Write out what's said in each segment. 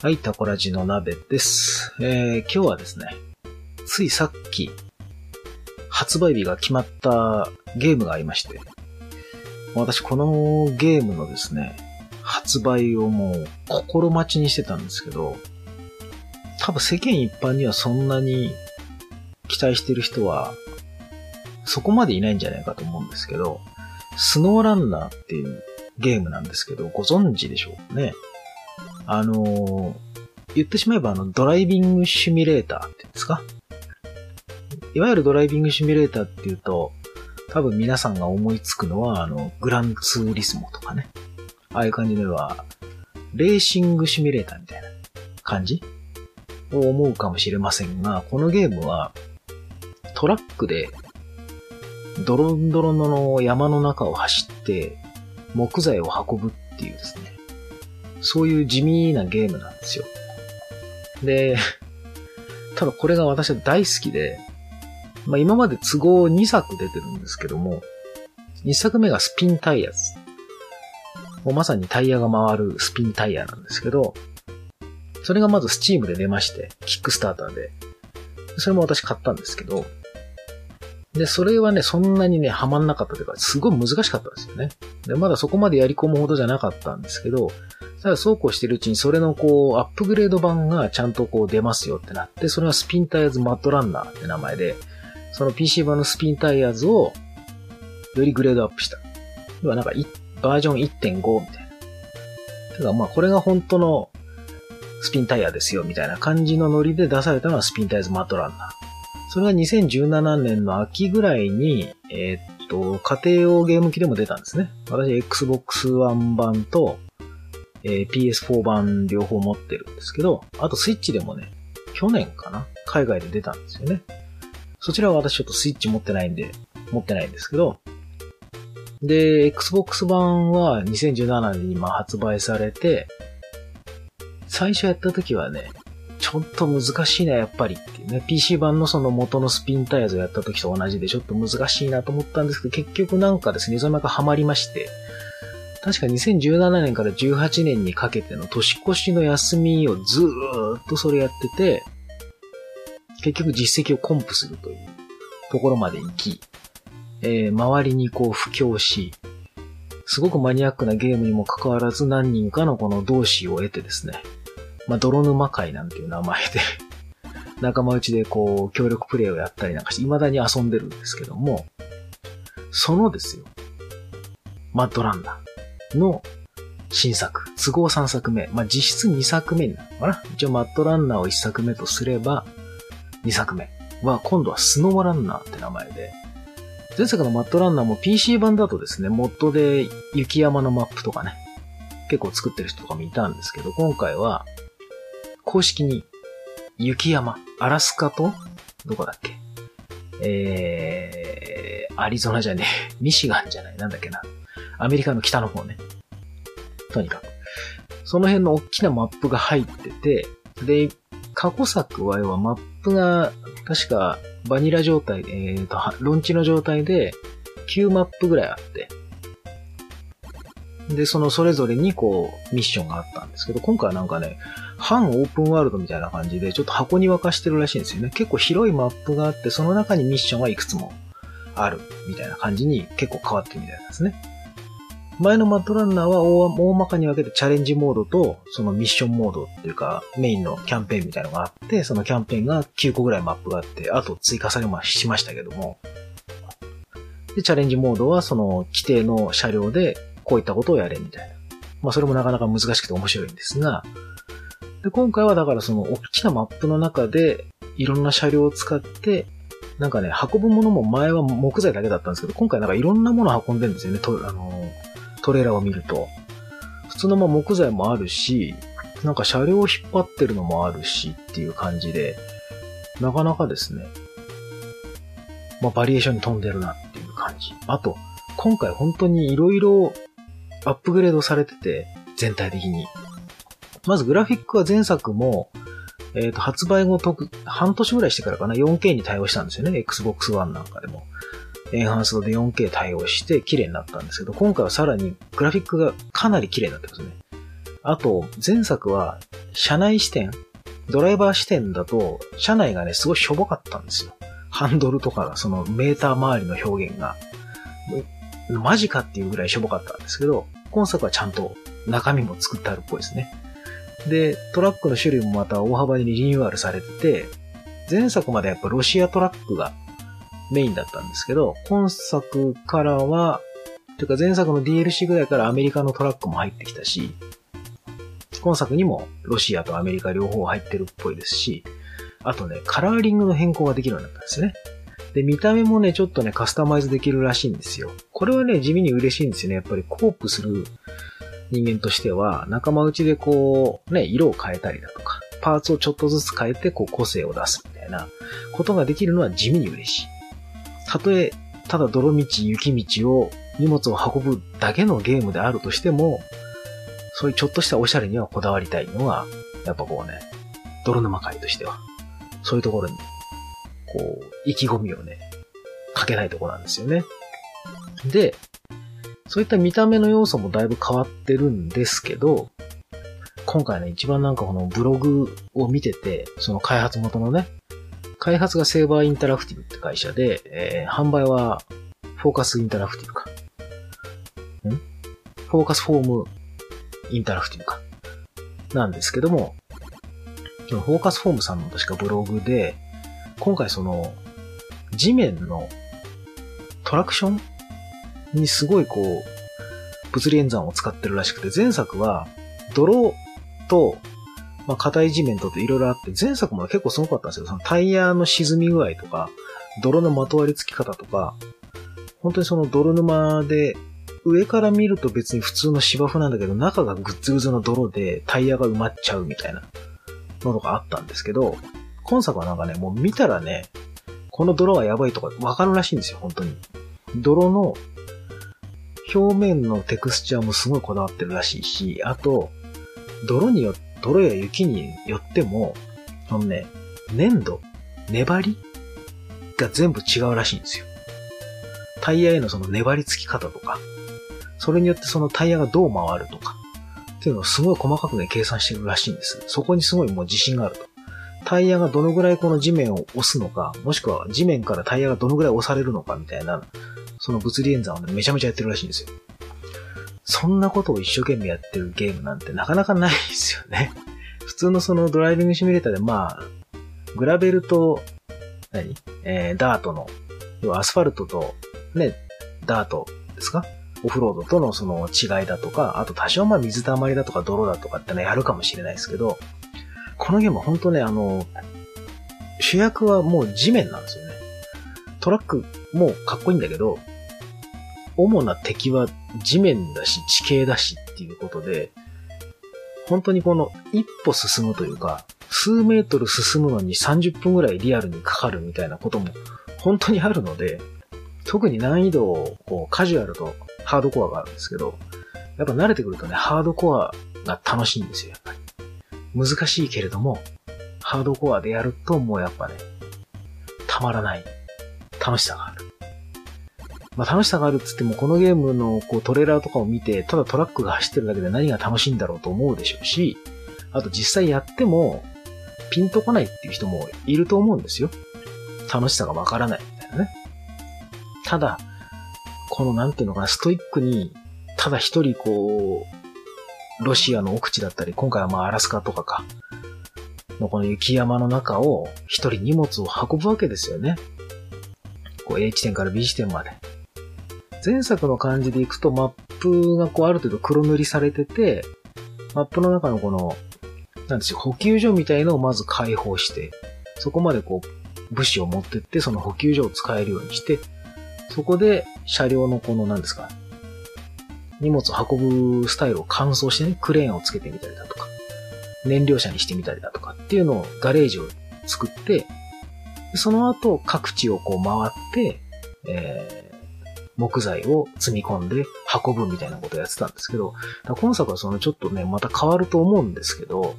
はい、タコラジの鍋です。えー、今日はですね、ついさっき、発売日が決まったゲームがありまして、私このゲームのですね、発売をもう心待ちにしてたんですけど、多分世間一般にはそんなに期待してる人は、そこまでいないんじゃないかと思うんですけど、スノーランナーっていうゲームなんですけど、ご存知でしょうかね？あのー言ってしまえばあの、ドライビングシミュレーターって言うんですか？いわゆるドライビングシミュレーターっていうと、多分皆さんが思いつくのは、あの、グランツーリスモとかね。ああいう感じでは、レーシングシミュレーターみたいな感じ？を思うかもしれませんが、このゲームは、トラックで、ドロンドロンの山の中を走って、木材を運ぶっていうですね、そういう地味なゲームなんですよ。で、ただこれが私は大好きで、まあ今まで都合2作出てるんですけども、1作目がスピンタイヤズ。もうまさにタイヤが回るスピンタイヤなんですけど、それがまずスチームで出まして、キックスターターで。それも私買ったんですけど、で、それはね、そんなにね、ハマんなかったというか、すごい難しかったですよね。で、まだそこまでやり込むほどじゃなかったんですけど、ただそうこうしてるうちにそれのこう、アップグレード版がちゃんとこう出ますよってなって、それがスピンタイヤーズマットランナーって名前で、その PC 版のスピンタイヤーズをよりグレードアップした。要はなんかバージョン1.5みたいな。ただまあこれが本当のスピンタイヤですよみたいな感じのノリで出されたのはスピンタイヤーズマットランナー。それが2017年の秋ぐらいに、えーっと、家庭用ゲーム機でも出たんですね。私 Xbox One 版と、えー PS4 版両方持ってるんですけど、あとスイッチでもね、去年かな海外で出たんですよね。そちらは私ちょっとスイッチ持ってないんで、持ってないんですけど、で、Xbox 版は2017年にまあ発売されて、最初やった時はね、ちょっと難しいな、やっぱりっていうね。PC 版のその元のスピンタイヤズをやった時と同じでちょっと難しいなと思ったんですけど、結局なんかですね、いつの間にかハマりまして、確か2017年から18年にかけての年越しの休みをずーっとそれやってて、結局実績をコンプするというところまで行き、えー周りにこう布教し、すごくマニアックなゲームにもかかわらず何人かのこの同志を得てですね、まあ、泥沼会なんていう名前で、仲間内でこう、協力プレイをやったりなんかして、未だに遊んでるんですけども、そのですよ、マッドランナー。の新作、都合3作目、まあ、実質2作目になるのかな。一応マッドランナーを1作目とすれば、2作目。は今度はスノーランナーって名前で、前作のマッドランナーも PC 版だとですね、モッドで雪山のマップとかね、結構作ってる人とかもいたんですけど、今回は、公式に、雪山、アラスカと、どこだっけ？えー、アリゾナじゃねえ、ミシガンじゃない、なんだっけな。アメリカの北の方ね。とにかく。その辺の大きなマップが入ってて、で、過去作は要はマップが、確かバニラ状態で、えーと、ロンチの状態で、9マップぐらいあって、で、そのそれぞれにこう、ミッションがあったんですけど、今回はなんかね、半オープンワールドみたいな感じで、ちょっと箱に沸かしてるらしいんですよね。結構広いマップがあって、その中にミッションがいくつもあるみたいな感じに結構変わってるみたいなんですね。前のマットランナーは大大まかに分けてチャレンジモードと、そのミッションモードっていうか、メインのキャンペーンみたいなのがあって、そのキャンペーンが9個ぐらいマップがあって、あと追加されましましたけども。で、チャレンジモードはその規定の車両でこういったことをやれみたいな。まあそれもなかなか難しくて面白いんですが、で、今回はだからその大きなマップの中でいろんな車両を使って、なんかね、運ぶものも前は木材だけだったんですけど、今回なんかいろんなものを運んでるんですよね、とあの、トレーラーを見ると。普通のま木材もあるし、なんか車両を引っ張ってるのもあるしっていう感じで、なかなかですね、まあバリエーションに飛んでるなっていう感じ。あと、今回本当に色々アップグレードされてて、全体的に。まずグラフィックは前作も、えっ、と、発売後、半年ぐらいしてからかな、4K に対応したんですよね。Xbox One なんかでも。エンハンスドで 4K 対応して綺麗になったんですけど、今回はさらにグラフィックがかなり綺麗になってますね。あと、前作は、車内視点、ドライバー視点だと、車内がね、すごいしょぼかったんですよ。ハンドルとかが、そのメーター周りの表現が、マジかっていうぐらいしょぼかったんですけど、今作はちゃんと中身も作ってあるっぽいですね。で、トラックの種類もまた大幅にリニューアルされてて、前作までやっぱロシアトラックがメインだったんですけど、今作からは、というか前作の DLC ぐらいからアメリカのトラックも入ってきたし、今作にもロシアとアメリカ両方入ってるっぽいですし、あとね、カラーリングの変更ができるようになったんですね。で、見た目もね、ちょっとね、カスタマイズできるらしいんですよ。これはね、地味に嬉しいんですよね。やっぱりコープする人間としては、仲間内でこう、ね、色を変えたりだとか、パーツをちょっとずつ変えて、こう、個性を出すみたいなことができるのは地味に嬉しい。たとえ、ただ泥道、雪道を荷物を運ぶだけのゲームであるとしても、そういうちょっとしたおしゃれにはこだわりたいのは、やっぱこうね、泥沼会としては、そういうところに、こう、意気込みをね、かけないところなんですよね。で、そういった見た目の要素もだいぶ変わってるんですけど、今回ね、一番なんかこのブログを見てて、その開発元のね、開発がセーバーインタラクティブって会社で、えー、販売はフォーカスインタラクティブか。ん？フォーカスホームインタラクティブか。なんですけども、フォーカスホームさんの確かブログで、今回その、地面のトラクションにすごいこう、物理演算を使ってるらしくて、前作は、泥と、まあ、硬い地面とって色々あって、前作も結構すごかったんですよ。そのタイヤの沈み具合とか、泥のまとわりつき方とか、本当にその泥沼で、上から見ると別に普通の芝生なんだけど、中がグッズグズの泥でタイヤが埋まっちゃうみたいなのとかあったんですけど、今作はなんかね、もう見たらね、この泥はやばいとかわかるらしいんですよ、本当に。泥の表面のテクスチャーもすごいこだわってるらしいし、あと、泥によって、泥や雪によっても、そのね、粘土、粘りが全部違うらしいんですよ。タイヤへのその粘りつき方とか、それによってそのタイヤがどう回るとか、っていうのをすごい細かくね、計算してるらしいんです。そこにすごいもう自信があると。タイヤがどのぐらいこの地面を押すのか、もしくは地面からタイヤがどのぐらい押されるのかみたいな、その物理演算をね、めちゃめちゃやってるらしいんですよ。そんなことを一生懸命やってるゲームなんてなかなかないですよね。普通のそのドライビングシミュレーターでまあ、グラベルと、何？えー、ダートの、要はアスファルトと、ね、ダートですか？オフロードとのその違いだとか、あと多少まあ水たまりだとか泥だとかってのやるかもしれないですけど、このゲームは本当ね、あの、主役はもう地面なんですよね。トラックもかっこいいんだけど、主な敵は地面だし地形だしっていうことで、本当にこの一歩進むというか、数メートル進むのに30分ぐらいリアルにかかるみたいなことも本当にあるので、特に難易度をこうカジュアルとハードコアがあるんですけど、やっぱ慣れてくるとね、ハードコアが楽しいんですよ、やっぱり。難しいけれども、ハードコアでやるともうやっぱね、たまらない楽しさがある。まあ楽しさがあるっつっても、このゲームのこうトレーラーとかを見て、ただトラックが走ってるだけで何が楽しいんだろうと思うでしょうし、あと実際やっても、ピンとこないっていう人もいると思うんですよ。楽しさがわからないみたいなね。ただ、このなんていうのかな、ストイックに、ただ一人こう、ロシアの奥地だったり、今回はまあアラスカとかか、のこの雪山の中を一人荷物を運ぶわけですよね。こう A 地点から B 地点まで。前作の感じでいくとマップがこうある程度黒塗りされてて、マップの中のこの、なんですよ、補給所みたいのをまず開放して、そこまでこう、物資を持ってって、その補給所を使えるようにして、そこで車両のこの何ですか、荷物を運ぶスタイルを乾燥してね、クレーンをつけてみたりだとか、燃料車にしてみたりだとかっていうのをガレージを作って、その後各地をこう回って、え、木材を積み込んで運ぶみたいなことをやってたんですけど、今作はそのちょっとね、また変わると思うんですけど、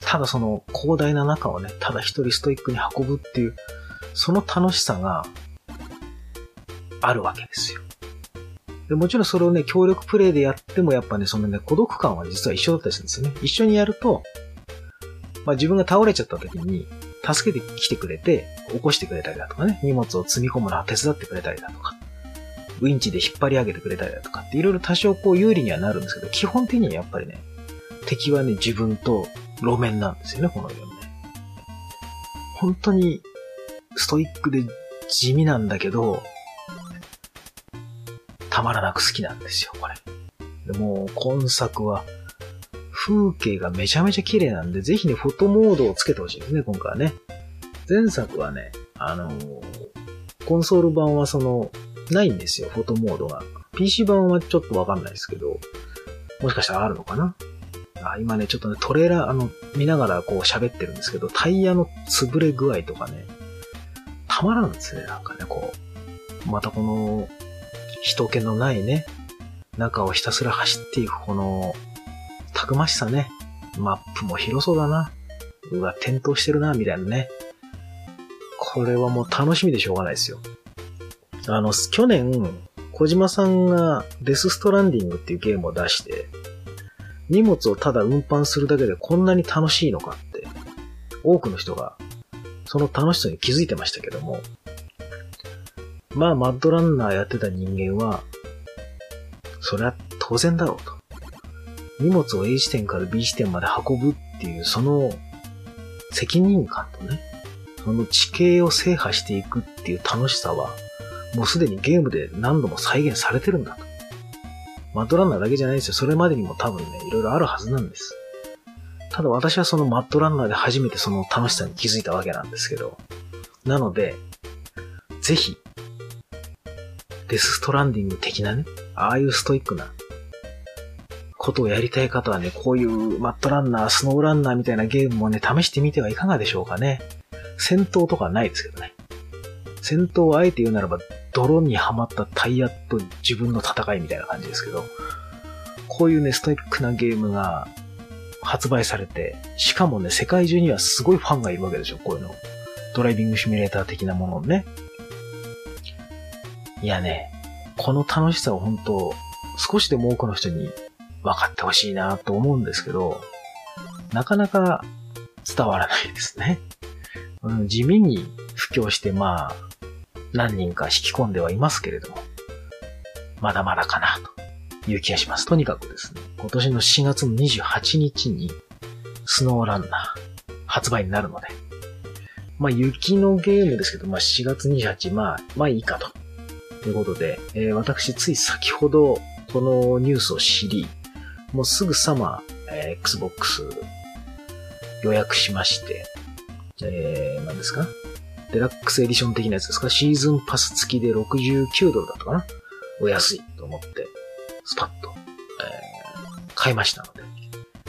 ただその広大な中をね、ただ一人ストイックに運ぶっていう、その楽しさがあるわけですよ。でもちろんそれをね、協力プレイでやってもやっぱね、そのね、孤独感は実は一緒だったりするんですよね。一緒にやると、まあ自分が倒れちゃった時に、助けてきてくれて、起こしてくれたりだとかね、荷物を積み込むのを手伝ってくれたりだとか、ウィンチで引っ張り上げてくれたりだとかっていろいろ多少こう有利にはなるんですけど、基本的にはやっぱりね、敵はね、自分と路面なんですよね、このゲームね。本当にストイックで地味なんだけど、たまらなく好きなんですよ、これ。でも、今作は、風景がめちゃめちゃ綺麗なんで、ぜひね、フォトモードをつけてほしいですね、今回はね。前作はね、あのー、コンソール版はその、ないんですよ、フォトモードが。PC 版はちょっとわかんないですけど、もしかしたらあるのかな？あ今ね、ちょっとね、トレーラー、あの、見ながらこう喋ってるんですけど、タイヤの潰れ具合とかね、たまらんですね、なんかね、こう。またこの、人気のないね、中をひたすら走っていくこの、たくましさね。マップも広そうだな。うわ、転倒してるな、みたいなね。これはもう楽しみでしょうがないですよ。あの、去年、小島さんがデスストランディングっていうゲームを出して、荷物をただ運搬するだけでこんなに楽しいのかって、多くの人がその楽しさに気づいてましたけども、まあ、マッドランナーやってた人間は、それは当然だろうと。荷物を A 地点から B 地点まで運ぶっていう、その責任感とね、その地形を制覇していくっていう楽しさは、もうすでにゲームで何度も再現されてるんだと。マッドランナーだけじゃないですよ。それまでにも多分ね、いろいろあるはずなんです。ただ私はそのマッドランナーで初めてその楽しさに気づいたわけなんですけど。なので、ぜひ、デスストランディング的なね、ああいうストイックなことをやりたい方はね、こういうマットランナー、スノーランナーみたいなゲームもね、試してみてはいかがでしょうかね。戦闘とかないですけどね。戦闘をあえて言うならば、泥にはまったタイヤと自分の戦いみたいな感じですけど、こういうね、ストイックなゲームが発売されて、しかもね、世界中にはすごいファンがいるわけでしょ、こういうの。ドライビングシミュレーター的なものをね。いやね、この楽しさを本当、少しでも多くの人に分かってほしいなと思うんですけど、なかなか伝わらないですね。うん、地味に布教して、まあ、何人か引き込んではいますけれども、まだまだかな、という気がします。とにかくですね、今年の4月の28日に、スノーランナー発売になるので、まあ雪のゲームですけど、まあ4月28、まあ、まあいいかと。いうことで、えー、私つい先ほどこのニュースを知り、もうすぐさま、えー、Xbox 予約しまして、えー、何ですか？デラックスエディション的なやつですか？シーズンパス付きで69ドルだったかな？お安いと思って、スパッと、えー、買いましたので。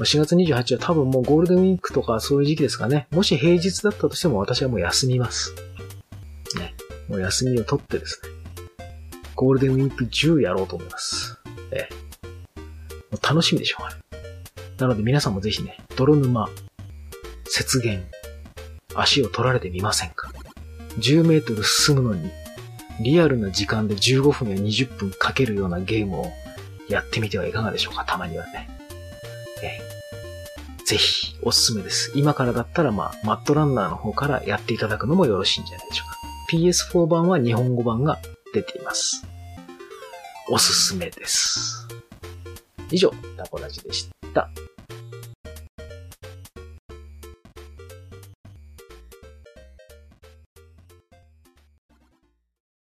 4月28日は多分もうゴールデンウィークとかそういう時期ですかね。もし平日だったとしても私はもう休みます。ね。もう休みを取ってですね。ゴールデンウィーク10やろうと思います。えもう楽しみでしょうがない。なので皆さんもぜひね、泥沼、雪原、足を取られてみませんか？10メートル進むのに、リアルな時間で15分や20分かけるようなゲームをやってみてはいかがでしょうか、たまにはね。えぜひ、おすすめです。今からだったら、まあ、マットランナーの方からやっていただくのもよろしいんじゃないでしょうか。PS4 版は日本語版が出ています。おすすめです。以上、タコラジでした。